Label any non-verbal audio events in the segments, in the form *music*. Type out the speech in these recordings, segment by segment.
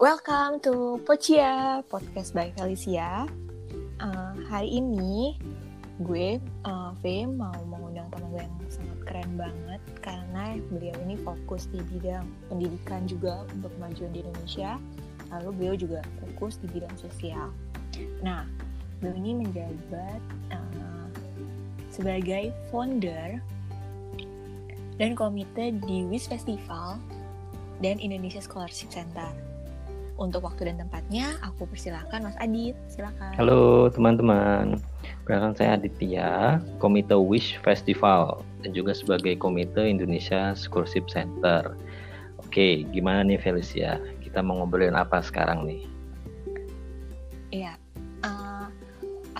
Welcome to Pocia Podcast by Felicia. Uh, hari ini gue uh, V mau mengundang teman gue yang sangat keren banget karena beliau ini fokus di bidang pendidikan juga untuk kemajuan di Indonesia. Lalu beliau juga fokus di bidang sosial. Nah, beliau ini menjabat uh, sebagai founder dan komite di WIS Festival dan Indonesia Scholarship Center. Untuk waktu dan tempatnya, aku persilahkan Mas Adit. Silakan. Halo teman-teman, perkenalkan saya Aditya, Komite Wish Festival dan juga sebagai Komite Indonesia Scholarship Center. Oke, gimana nih Felicia? Kita mau ngobrolin apa sekarang nih? Iya, uh,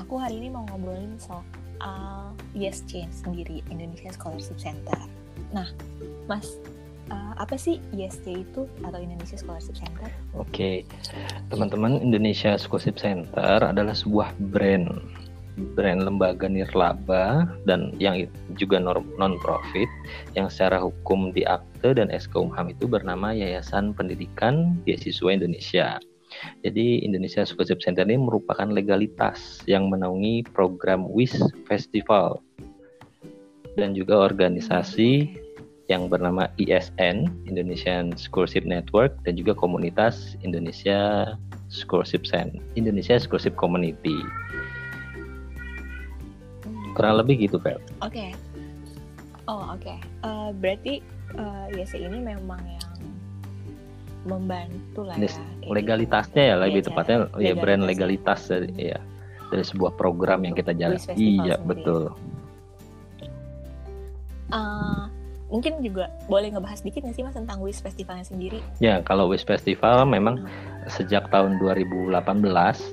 aku hari ini mau ngobrolin soal Yes Change sendiri, Indonesia Scholarship Center. Nah, Mas uh, apa sih ISC itu atau Indonesia Scholarship Center? Oke, okay. teman-teman Indonesia Scholarship Center adalah sebuah brand brand lembaga nirlaba dan yang juga non profit yang secara hukum di akte dan SKUMHAM itu bernama Yayasan Pendidikan Beasiswa Indonesia. Jadi Indonesia Scholarship Center ini merupakan legalitas yang menaungi program WIS Festival dan juga organisasi yang bernama ISN Indonesian Scholarship Network dan juga komunitas Indonesia Scholarship Center Indonesia Scholarship Community kurang lebih gitu Pel. Oke. Okay. Oh oke. Okay. Uh, eh, berarti uh, eh, YC ini memang yang membantu lah ya. Legalitasnya ya lebih tepatnya ya brand legalitas dari ya dari sebuah program yang kita jalan. Iya sendiri. betul. Uh, mungkin juga boleh ngebahas dikit nggak sih mas tentang WIS Festivalnya sendiri? Ya kalau WIS Festival memang hmm. sejak tahun 2018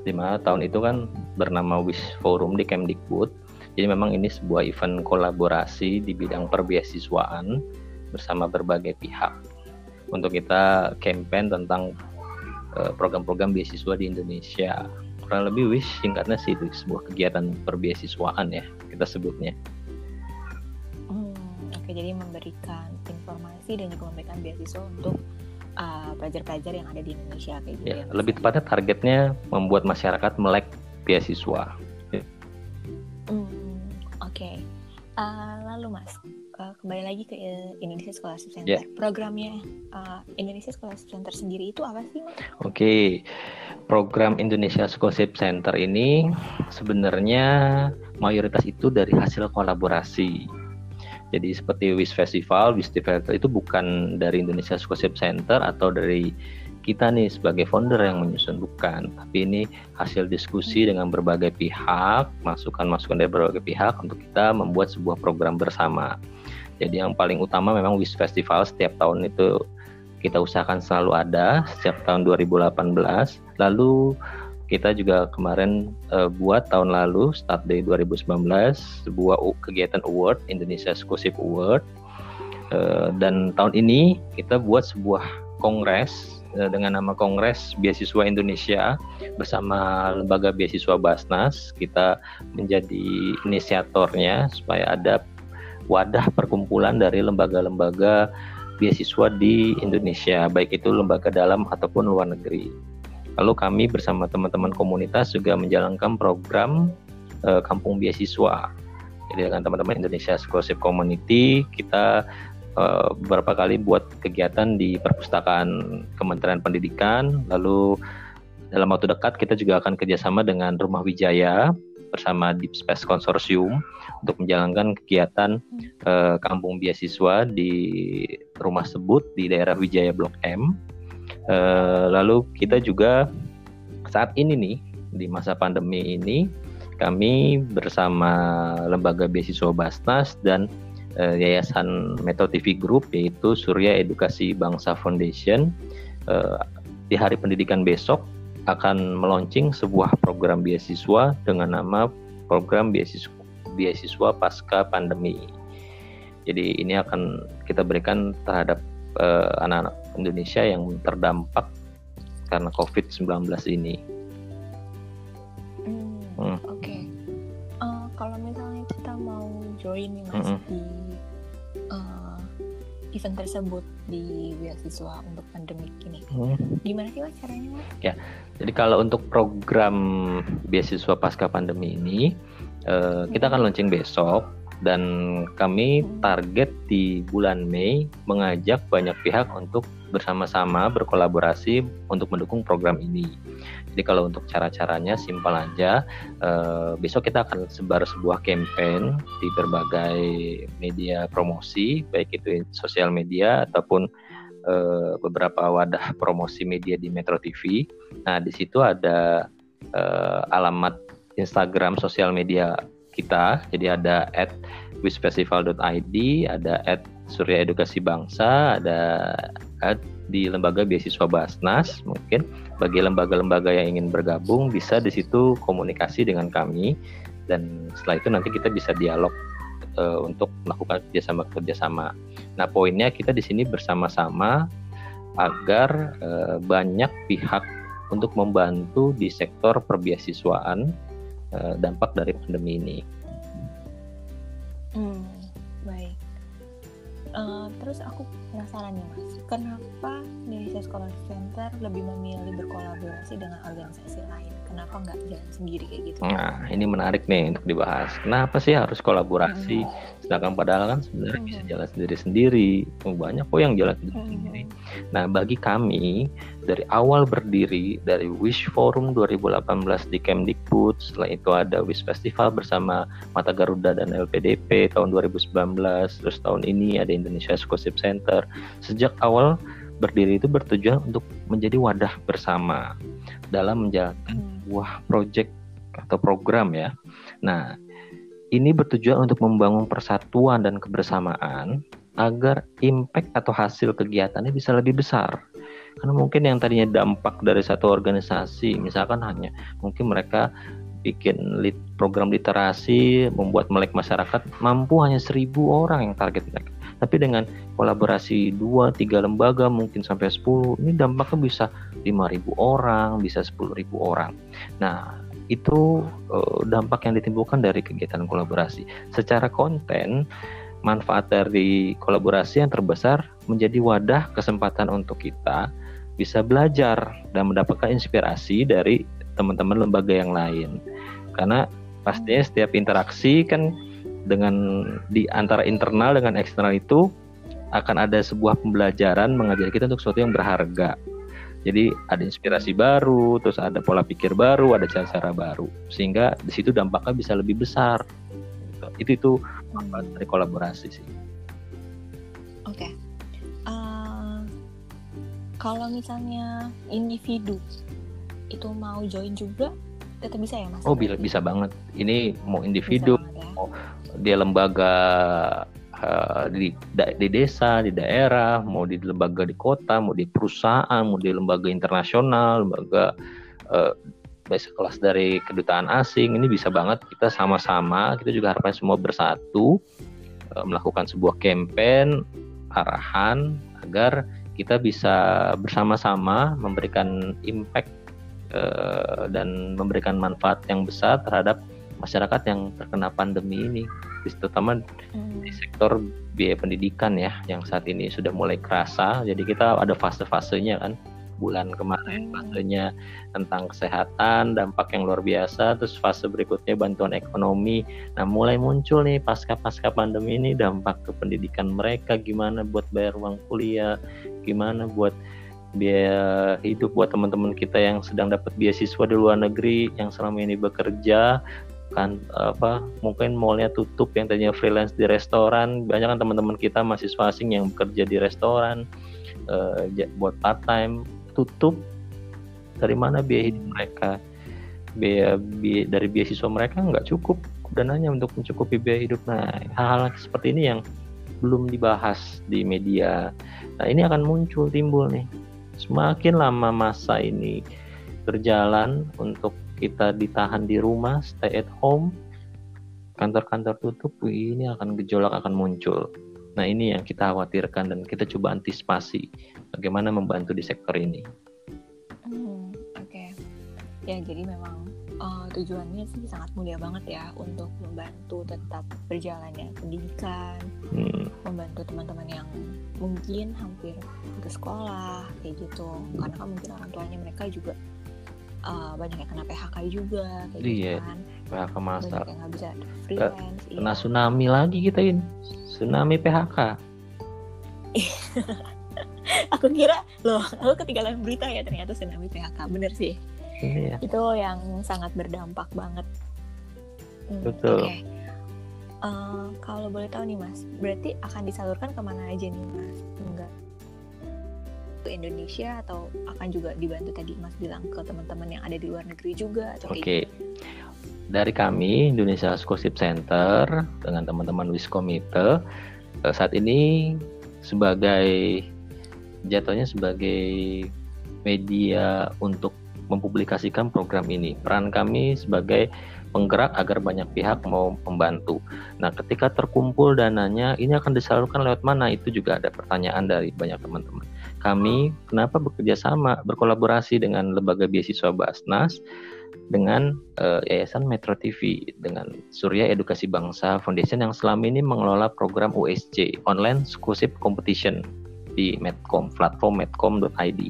di mana tahun itu kan bernama WIS Forum di Kemdikbud. Jadi memang ini sebuah event kolaborasi di bidang perbeasiswaan bersama berbagai pihak untuk kita campaign tentang eh, program-program beasiswa di Indonesia. Kurang lebih WIS singkatnya sih itu sebuah kegiatan perbeasiswaan ya kita sebutnya. Oke, jadi memberikan informasi dan juga memberikan beasiswa untuk uh, pelajar-pelajar uh, yang ada di Indonesia kayak gitu. Ya, ya lebih tepatnya targetnya membuat masyarakat melek beasiswa. Hmm, Oke, okay. uh, lalu Mas uh, kembali lagi ke Indonesia Scholarship Center. Yeah. Programnya uh, Indonesia Scholarship Center sendiri itu apa sih, Mas? Oke, okay. program Indonesia Scholarship Center ini sebenarnya mayoritas itu dari hasil kolaborasi jadi seperti WIS Festival, WIS Festival itu bukan dari Indonesia Scholarship Center atau dari kita nih sebagai founder yang menyusun bukan, tapi ini hasil diskusi dengan berbagai pihak, masukan-masukan dari berbagai pihak untuk kita membuat sebuah program bersama. Jadi yang paling utama memang WIS Festival setiap tahun itu kita usahakan selalu ada setiap tahun 2018. Lalu kita juga kemarin uh, buat tahun lalu start day 2019 sebuah kegiatan award Indonesia Scholarship Award uh, dan tahun ini kita buat sebuah kongres uh, dengan nama Kongres Beasiswa Indonesia bersama lembaga beasiswa Basnas kita menjadi inisiatornya supaya ada wadah perkumpulan dari lembaga-lembaga beasiswa di Indonesia baik itu lembaga dalam ataupun luar negeri. Lalu kami bersama teman-teman komunitas juga menjalankan program uh, Kampung Beasiswa. Jadi dengan teman-teman Indonesia Scholarship Community kita uh, beberapa kali buat kegiatan di perpustakaan Kementerian Pendidikan. Lalu dalam waktu dekat kita juga akan kerjasama dengan Rumah Wijaya bersama Deep Space Consortium untuk menjalankan kegiatan uh, kampung beasiswa di rumah sebut di daerah Wijaya Blok M Uh, lalu kita juga saat ini nih di masa pandemi ini kami bersama lembaga beasiswa Basnas dan uh, Yayasan Metro TV Group yaitu Surya Edukasi Bangsa Foundation uh, di Hari Pendidikan besok akan meluncing sebuah program beasiswa dengan nama program beasiswa beasiswa pasca pandemi. Jadi ini akan kita berikan terhadap anak-anak uh, Indonesia yang terdampak karena COVID-19 ini. Hmm, hmm. Oke, okay. uh, eh, kalau misalnya kita mau join nih mas -hmm. di uh, event tersebut di beasiswa untuk pandemik ini. Hmm. Gimana sih mas caranya mas? Jadi kalau untuk program beasiswa pasca pandemi ini eh, kita akan launching besok dan kami target di bulan Mei mengajak banyak pihak untuk bersama-sama berkolaborasi untuk mendukung program ini. Jadi kalau untuk cara-caranya simpel aja. Eh, besok kita akan sebar sebuah campaign di berbagai media promosi, baik itu sosial media ataupun eh, beberapa wadah *laughs* promosi media di Metro TV. Nah di situ ada eh, alamat Instagram sosial media kita. Jadi ada at wisfestival.id, ada at Surya Edukasi Bangsa, ada at di lembaga beasiswa Basnas mungkin bagi lembaga-lembaga yang ingin bergabung bisa di situ komunikasi dengan kami dan setelah itu nanti kita bisa dialog uh, untuk melakukan kerjasama kerjasama. Nah poinnya kita di sini bersama-sama agar uh, banyak pihak untuk membantu di sektor perbiasiswaan uh, dampak dari pandemi ini. Hmm, baik. Uh, terus aku penasaran nih mas, kenapa Indonesia Scholarship Center lebih memilih berkolaborasi dengan organisasi lain? Kenapa nggak jalan sendiri kayak gitu? Nah, ini menarik nih untuk dibahas. Kenapa sih harus kolaborasi? Hmm. Sedangkan padahal kan sebenarnya bisa jalan sendiri-sendiri. Banyak kok yang jalan sendiri-sendiri. Hmm. Nah, bagi kami dari awal berdiri dari Wish Forum 2018 di Kemdikbud, setelah itu ada Wish Festival bersama Mata Garuda dan LPDP tahun 2019, terus tahun ini ada Indonesia Scholarship Center. Sejak awal berdiri itu bertujuan untuk menjadi wadah bersama dalam menjalankan hmm. sebuah proyek atau program ya. Nah, ini bertujuan untuk membangun persatuan dan kebersamaan agar impact atau hasil kegiatannya bisa lebih besar. Karena mungkin yang tadinya dampak dari satu organisasi, misalkan hanya mungkin mereka bikin program literasi, membuat melek masyarakat mampu hanya seribu orang yang target mereka tapi dengan kolaborasi dua tiga lembaga mungkin sampai 10 ini dampaknya bisa 5.000 orang bisa 10.000 orang nah itu uh, dampak yang ditimbulkan dari kegiatan kolaborasi secara konten manfaat dari kolaborasi yang terbesar menjadi wadah kesempatan untuk kita bisa belajar dan mendapatkan inspirasi dari teman-teman lembaga yang lain karena pastinya setiap interaksi kan dengan di antara internal dengan eksternal itu akan ada sebuah pembelajaran mengajari kita untuk sesuatu yang berharga. Jadi ada inspirasi baru, terus ada pola pikir baru, ada cara-cara baru, sehingga di situ dampaknya bisa lebih besar. Itu itu manfaat dari kolaborasi sih. Oke. Okay. Uh, eh, kalau misalnya individu itu mau join juga, tetap bisa ya mas? Oh bisa, bisa banget. Ini mau individu, ya? mau dia lembaga uh, di di desa, di daerah, mau di lembaga di kota, mau di perusahaan, mau di lembaga internasional, lembaga uh, kelas dari kedutaan asing ini bisa banget kita sama-sama kita juga harapan semua bersatu uh, melakukan sebuah campaign arahan agar kita bisa bersama-sama memberikan impact dan memberikan manfaat yang besar terhadap masyarakat yang terkena pandemi ini, terutama hmm. di sektor biaya pendidikan ya, yang saat ini sudah mulai kerasa. Jadi kita ada fase-fasenya kan, bulan kemarin hmm. fasenya tentang kesehatan, dampak yang luar biasa, terus fase berikutnya bantuan ekonomi. Nah mulai muncul nih pasca-pasca pandemi ini dampak ke pendidikan mereka, gimana buat bayar uang kuliah, gimana buat biaya hidup buat teman-teman kita yang sedang dapat beasiswa di luar negeri yang selama ini bekerja kan apa mungkin mallnya tutup yang tadinya freelance di restoran. Banyak kan teman-teman kita mahasiswa asing yang bekerja di restoran uh, buat part time tutup dari mana biaya hidup mereka? Biaya, biaya dari beasiswa mereka nggak cukup dananya untuk mencukupi biaya hidup. Nah hal-hal seperti ini yang belum dibahas di media. Nah ini akan muncul timbul nih. Semakin lama masa ini berjalan untuk kita ditahan di rumah, stay at home, kantor-kantor tutup, ini akan gejolak akan muncul. Nah ini yang kita khawatirkan dan kita coba antisipasi bagaimana membantu di sektor ini. Hmm, Oke, okay. ya jadi memang uh, tujuannya sih sangat mulia banget ya untuk membantu tetap berjalannya pendidikan, hmm. membantu teman-teman yang mungkin hampir ke sekolah kayak gitu karena kan mungkin orang tuanya mereka juga uh, banyak yang kena PHK juga kayak gitu Iya. gitu kan PHK masal. banyak yang nggak bisa freelance iya. Kena tsunami lagi kita ini. Tsunami PHK. *laughs* aku kira loh aku ketinggalan berita ya ternyata tsunami PHK bener sih Iya. itu yang sangat berdampak banget Hmm, Betul. oke. Eh, kalau boleh tahu nih mas berarti akan disalurkan ke mana aja nih mas ke Indonesia atau akan juga dibantu tadi mas bilang ke teman-teman yang ada di luar negeri juga Oke. Dari kami Indonesia Scholarship Center dengan teman-teman Wiskomite eh, saat ini sebagai jatuhnya sebagai media untuk mempublikasikan program ini. Peran kami sebagai penggerak agar banyak pihak mau membantu. Nah, ketika terkumpul dananya, ini akan disalurkan lewat mana? Itu juga ada pertanyaan dari banyak teman-teman. Kami kenapa bekerja sama, berkolaborasi dengan lembaga beasiswa Basnas dengan eh, Yayasan Metro TV dengan Surya Edukasi Bangsa Foundation yang selama ini mengelola program USC Online Scholarship Competition di Medcom platform medcom.id.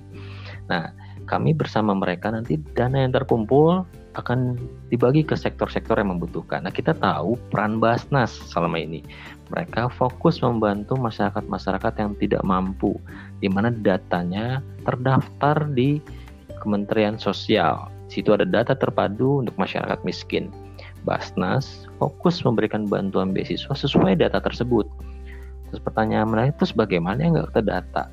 Nah, kami bersama mereka nanti dana yang terkumpul akan dibagi ke sektor-sektor yang membutuhkan. Nah, kita tahu peran Basnas selama ini. Mereka fokus membantu masyarakat-masyarakat yang tidak mampu, di mana datanya terdaftar di Kementerian Sosial. Situ ada data terpadu untuk masyarakat miskin. Basnas fokus memberikan bantuan beasiswa sesuai data tersebut. Terus pertanyaan menarik, terus bagaimana yang nggak terdata?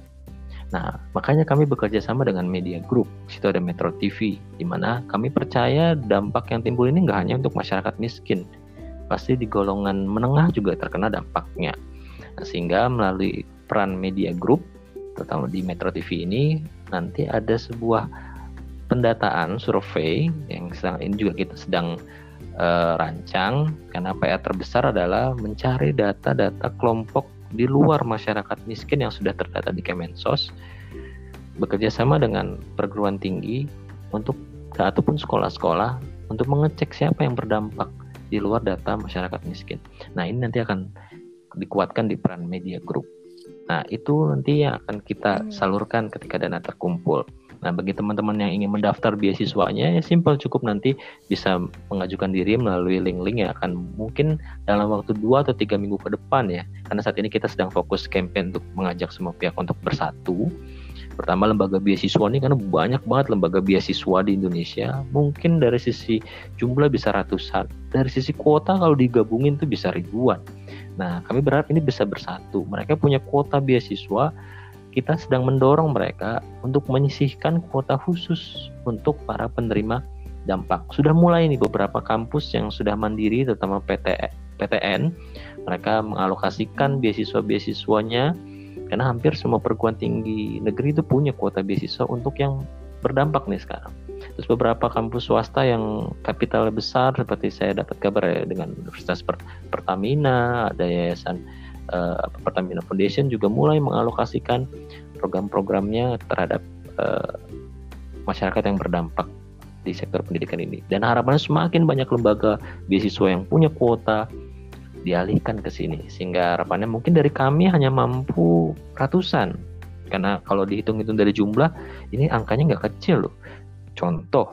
Nah, makanya kami bekerja sama dengan media group. Situ ada Metro TV, di mana kami percaya dampak yang timbul ini nggak hanya untuk masyarakat miskin, pasti di golongan menengah juga terkena dampaknya. Sehingga melalui peran media group, terutama di Metro TV ini, nanti ada sebuah pendataan survei yang sedang ini juga kita sedang eh, rancang karena PR terbesar adalah mencari data-data kelompok di luar masyarakat miskin yang sudah terdata di Kemensos bekerja sama dengan perguruan tinggi untuk ataupun sekolah-sekolah untuk mengecek siapa yang berdampak di luar data masyarakat miskin. Nah, ini nanti akan dikuatkan di peran media group. Nah, itu nanti yang akan kita Hmm. salurkan ketika dana terkumpul. Nah, bagi teman-teman yang ingin mendaftar beasiswanya, ya simpel cukup nanti bisa mengajukan diri melalui link-link yang akan mungkin dalam waktu 2 atau tiga minggu ke depan ya. Karena saat ini kita sedang fokus campaign untuk mengajak semua pihak untuk bersatu. Pertama lembaga beasiswa ini karena banyak banget lembaga beasiswa di Indonesia. Mungkin dari sisi jumlah bisa ratusan. Dari sisi kuota kalau digabungin tuh bisa ribuan. Nah, kami berharap ini bisa bersatu. Mereka punya kuota beasiswa, kita sedang mendorong mereka untuk menyisihkan kuota khusus untuk para penerima dampak. Sudah mulai nih beberapa kampus yang sudah mandiri, terutama PT, PTN, mereka mengalokasikan beasiswa-beasiswanya karena hampir semua perguruan tinggi negeri itu punya kuota beasiswa untuk yang berdampak nih sekarang. Terus beberapa kampus swasta yang kapital besar seperti saya dapat kabar ya dengan Universitas Per- Pertamina, ada yayasan eh, Pertamina Foundation juga mulai mengalokasikan program-programnya terhadap eh, masyarakat yang berdampak di sektor pendidikan ini. Dan harapannya semakin banyak lembaga beasiswa yang punya kuota dialihkan ke sini. Sehingga harapannya mungkin dari kami hanya mampu ratusan. Karena kalau dihitung-hitung dari jumlah ini angkanya nggak kecil loh contoh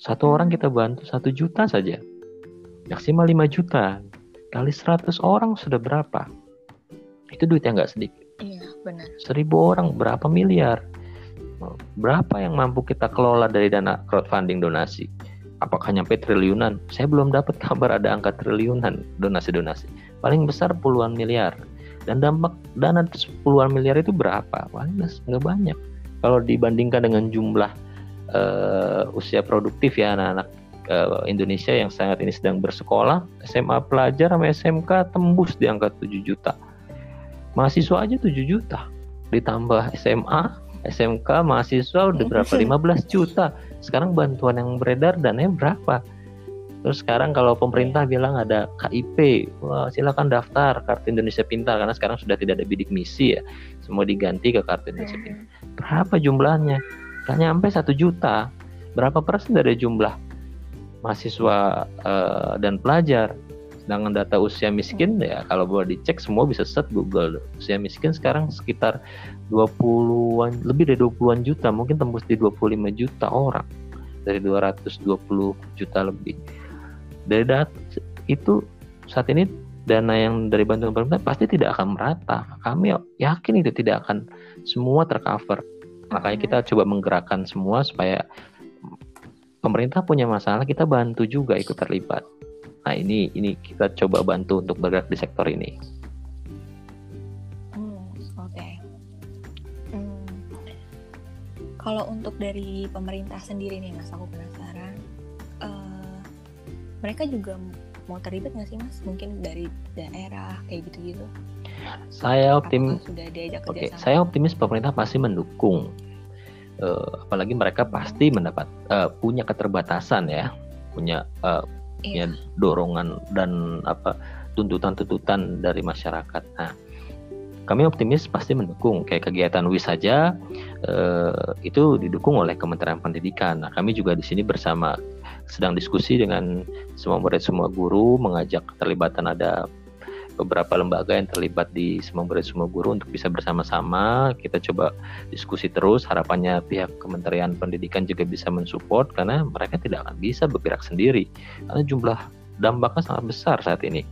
satu orang kita bantu satu juta saja. Maksimal 5 juta. Kali 100 orang sudah berapa? Itu duit yang nggak sedikit. Iya benar. Seribu orang berapa miliar? Berapa yang mampu kita kelola dari dana crowdfunding donasi? Apakah nyampe triliunan? Saya belum dapat kabar ada angka triliunan donasi-donasi. Paling besar puluhan miliar. Dan dampak dana puluhan miliar itu berapa? Paling nggak banyak. Kalau dibandingkan dengan jumlah eh, usia produktif ya anak-anak eh, Indonesia yang sangat ini sedang bersekolah SMA pelajar sama SMK tembus di angka 7 juta. Mahasiswa aja 7 juta. Ditambah SMA SMK mahasiswa udah berapa? 15 juta. Sekarang bantuan yang beredar dananya berapa? Terus sekarang kalau pemerintah bilang ada KIP wah silakan daftar kartu Indonesia Pintar karena sekarang sudah tidak ada bidik misi ya. Semua diganti ke kartu Indonesia Pintar. Berapa jumlahnya gak nyampe satu juta. Berapa persen dari jumlah mahasiswa eh, dan pelajar? Dengan data usia miskin ya kalau boleh dicek semua bisa set Google. Usia miskin sekarang sekitar 20-an lebih dari 20-an juta. Mungkin tembus di 25 juta orang. Dari 220 juta lebih. Dari data itu saat ini dana yang dari bantuan pemerintah pasti tidak akan merata. Kami yakin itu tidak akan semua tercover makanya kita coba menggerakkan semua supaya pemerintah punya masalah kita bantu juga ikut terlibat Nah ini ini kita coba bantu untuk bergerak di sektor ini. Hmm, Oke. Okay. Hmm. Kalau untuk dari pemerintah sendiri nih mas, aku penasaran. Uh, mereka juga mau terlibat nggak sih mas? Mungkin dari daerah kayak gitu-gitu? Saya optimis. Oke, okay. saya optimis pemerintah pasti mendukung. Uh, apalagi mereka pasti mendapat uh, punya keterbatasan ya, punya uh, yeah. ya dorongan dan apa tuntutan-tuntutan dari masyarakat. Nah, kami optimis pasti mendukung kayak kegiatan WIS saja eh, itu didukung oleh Kementerian Pendidikan. Nah, kami juga di sini bersama sedang diskusi dengan semua murid semua guru mengajak keterlibatan ada beberapa lembaga yang terlibat di murid semua guru untuk bisa bersama-sama. Kita coba diskusi terus. Harapannya pihak Kementerian Pendidikan juga bisa mensupport karena mereka tidak akan bisa bergerak sendiri karena jumlah dampaknya sangat besar saat ini.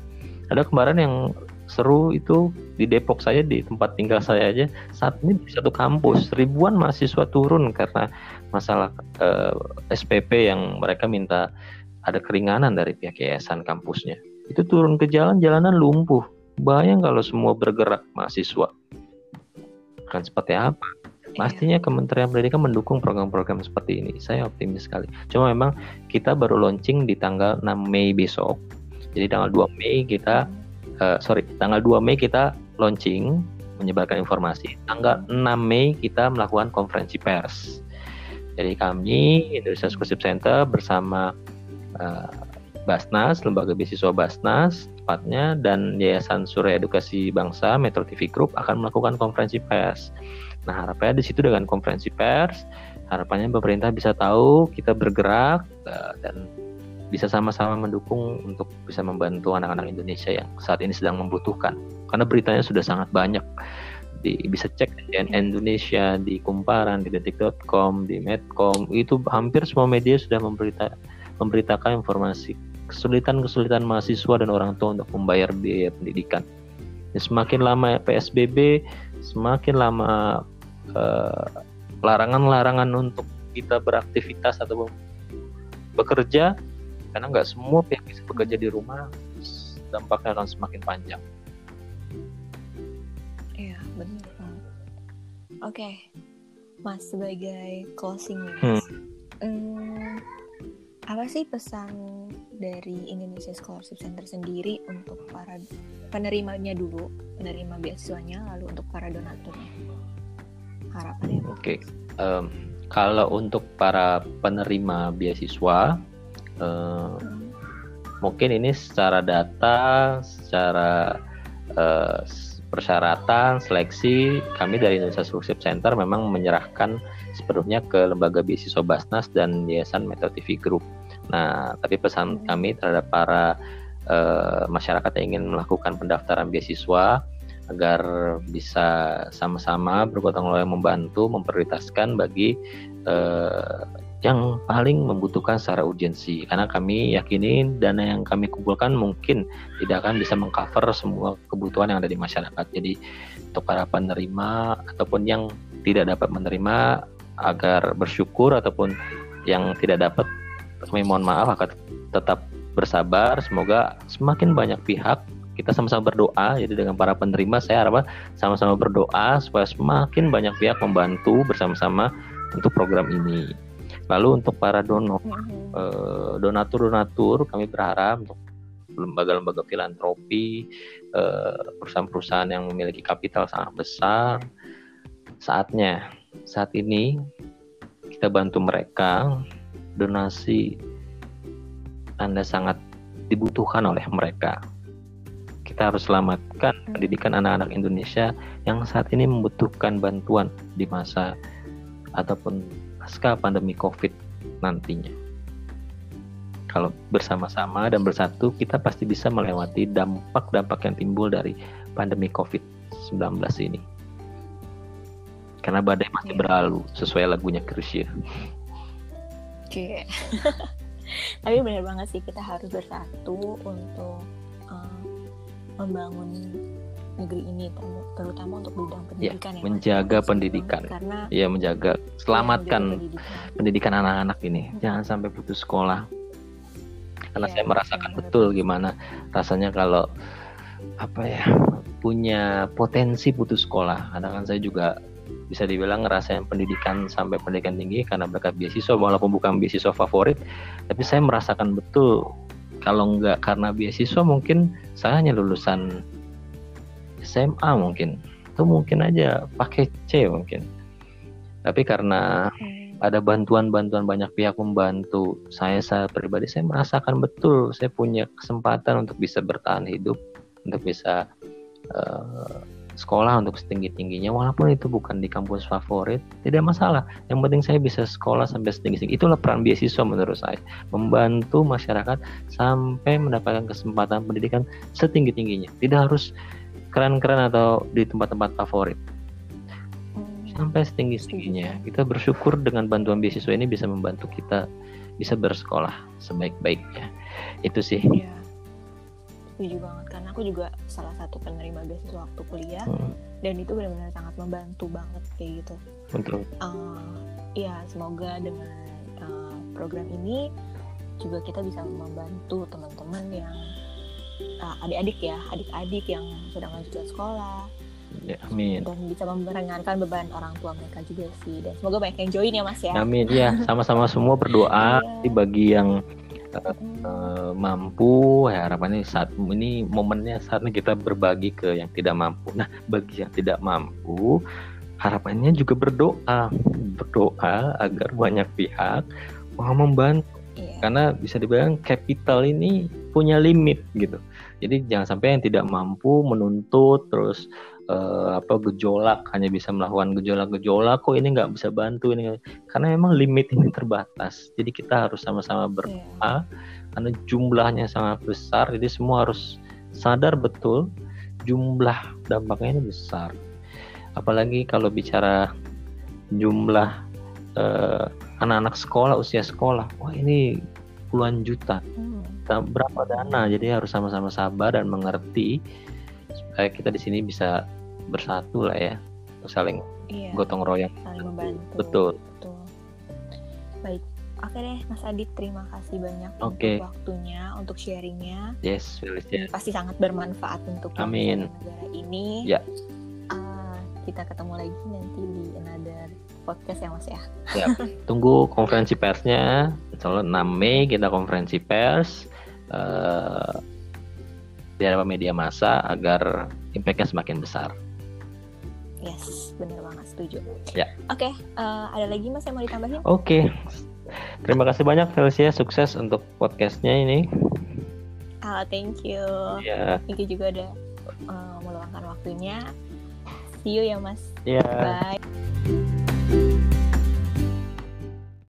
Ada kemarin yang seru itu di Depok saya di tempat tinggal saya aja saat ini di satu kampus ribuan mahasiswa turun karena masalah eh, SPP yang mereka minta ada keringanan dari pihak yayasan kampusnya itu turun ke jalan jalanan lumpuh. Bayang kalau semua bergerak mahasiswa. Akan seperti apa. Iya. pastinya Kementerian Pendidikan mendukung program-program seperti ini. Saya optimis sekali. Cuma memang kita baru launching di tanggal 6 Mei besok. Jadi tanggal 2 Mei kita uh, sorry tanggal 2 Mei kita launching menyebarkan informasi. Tanggal 6 Mei kita melakukan konferensi pers. Jadi kami Indonesia Scholarship Center bersama uh, Basnas, Lembaga Beasiswa Basnas, tepatnya, dan Yayasan Surya Edukasi Bangsa, Metro TV Group akan melakukan konferensi pers. Nah, harapannya di situ dengan konferensi pers, harapannya pemerintah bisa tahu kita bergerak uh, dan bisa sama-sama mendukung untuk bisa membantu anak-anak Indonesia yang saat ini sedang membutuhkan. Karena beritanya sudah sangat banyak. Di, bisa cek di Indonesia, di Kumparan, di detik.com, di Medcom, itu hampir semua media sudah memberita, memberitakan informasi kesulitan-kesulitan mahasiswa dan orang tua untuk membayar biaya pendidikan. Ya, semakin lama PSBB, semakin lama larangan larangan-larangan untuk kita beraktivitas atau bekerja, karena nggak semua pihak bisa bekerja di rumah, dampaknya akan semakin panjang. Iya, benar. Oke, okay. Mas sebagai closing, hmm. Hmm, apa sih pesan dari Indonesia Scholarship Center sendiri untuk para penerimanya dulu, penerima beasiswanya, lalu untuk para donaturnya? Harapannya. Oke, okay. um, kalau untuk para penerima beasiswa, um, hmm. mungkin ini secara data, secara uh, persyaratan, seleksi, kami dari Indonesia Scholarship Center memang menyerahkan sepenuhnya ke lembaga beasiswa Basnas dan Yayasan Metro TV Group Nah, tapi pesan kami terhadap para uh, masyarakat yang ingin melakukan pendaftaran beasiswa agar bisa sama-sama bergotong royong membantu memprioritaskan bagi uh, yang paling membutuhkan secara urgensi. Karena kami yakini dana yang kami kumpulkan mungkin tidak akan bisa mengcover semua kebutuhan yang ada di masyarakat. Jadi untuk para penerima ataupun yang tidak dapat menerima agar bersyukur ataupun yang tidak dapat kami mohon maaf akan tetap bersabar. Semoga semakin banyak pihak kita sama-sama berdoa. Jadi dengan para penerima saya harap sama-sama berdoa supaya semakin banyak pihak membantu bersama-sama untuk program ini. Lalu untuk para donor eh, donatur-donatur kami berharap untuk lembaga-lembaga filantropi eh, perusahaan-perusahaan yang memiliki kapital sangat besar saatnya saat ini kita bantu mereka donasi Anda sangat dibutuhkan oleh mereka. Kita harus selamatkan pendidikan anak-anak Indonesia yang saat ini membutuhkan bantuan di masa ataupun pasca pandemi COVID nantinya. kalau bersama-sama dan bersatu kita pasti bisa melewati dampak-dampak yang timbul dari pandemi COVID-19 ini. Karena badai masih Iya. berlalu sesuai lagunya Krisya. Oke. *laughs* Tapi benar banget sih kita harus bersatu untuk uh, membangun negeri ini ter- terutama untuk bidang pendidikan ya. Mas. menjaga pendidikan. Karena Ya menjaga, ya, selamatkan pendidikan. pendidikan anak-anak ini. Jangan sampai putus sekolah. Karena Iya, saya merasakan benar. betul gimana rasanya kalau apa ya punya potensi putus sekolah. Kadang kan saya juga bisa dibilang ngerasain pendidikan sampai pendidikan tinggi karena berkat beasiswa walaupun bukan beasiswa favorit, tapi saya merasakan betul kalau nggak karena beasiswa mungkin saya hanya lulusan SMA mungkin. Itu mungkin aja pakai C mungkin. Tapi karena ada bantuan-bantuan banyak pihak membantu saya saya pribadi saya merasakan betul saya punya kesempatan untuk bisa bertahan hidup untuk bisa eh, sekolah untuk setinggi tingginya walaupun itu bukan di kampus favorit tidak masalah. Yang penting saya bisa sekolah sampai setinggi tinggi itulah peran beasiswa menurut saya. Membantu masyarakat sampai mendapatkan kesempatan pendidikan setinggi tingginya tidak harus keren-keren atau di tempat-tempat favorit. Sampai setinggi tingginya kita bersyukur dengan bantuan beasiswa ini bisa membantu kita bisa bersekolah sebaik-baiknya. Itu sih. Iya. Setuju banget karena aku juga salah satu penerima beasiswa waktu kuliah. Hmm, dan itu benar-benar sangat membantu banget kayak gitu. betul. Eh, ya semoga dengan eh, program ini juga kita bisa membantu teman-teman yang eh, adik-adik ya, adik-adik yang sedang lanjutkan sekolah. Ya, amin. Dan bisa meringankan beban orang tua mereka juga sih. Dan semoga banyak yang join ya Mas ya. amin ya sama-sama semua berdoa di bagi yang Eh, mampu ya harapannya saat ini momennya saatnya kita berbagi ke yang tidak mampu nah bagi yang tidak mampu harapannya juga berdoa berdoa agar banyak pihak mau membantu Iya. karena bisa dibilang capital ini punya limit gitu. Jadi jangan sampai yang tidak mampu menuntut terus eh, apa gejolak hanya bisa melakukan gejolak-gejolak kok ini nggak bisa bantu ini karena memang limit ini terbatas. Jadi kita harus sama-sama Iya. karena jumlahnya sangat besar jadi semua harus sadar betul jumlah dampaknya ini besar. Apalagi kalau bicara jumlah eh, anak-anak sekolah usia sekolah, wah ini puluhan juta Hmm, berapa dana jadi harus sama-sama sabar dan mengerti supaya kita di sini bisa bersatu lah ya saling Iya. gotong royong saling membantu. betul Betul. Baik. Oke deh, Mas Adit, terima kasih banyak Oke. untuk waktunya, untuk sharingnya. yes Felicia Ini pasti sangat bermanfaat untuk Amin. negara ini. Ya. Ah, kita ketemu lagi nanti di another podcast ya Mas ya. tunggu konferensi persnya insya Allah 6 Mei kita konferensi pers eh di hadapan media massa agar impactnya semakin besar Yes, bener banget setuju. Ya. Oke, eh, ada lagi Mas yang mau ditambahin? oke terima kasih banyak Felicia sukses untuk podcastnya ini Ah, thank you. ya Iki juga udah eh, meluangkan waktunya. See you ya Mas. ya Bye.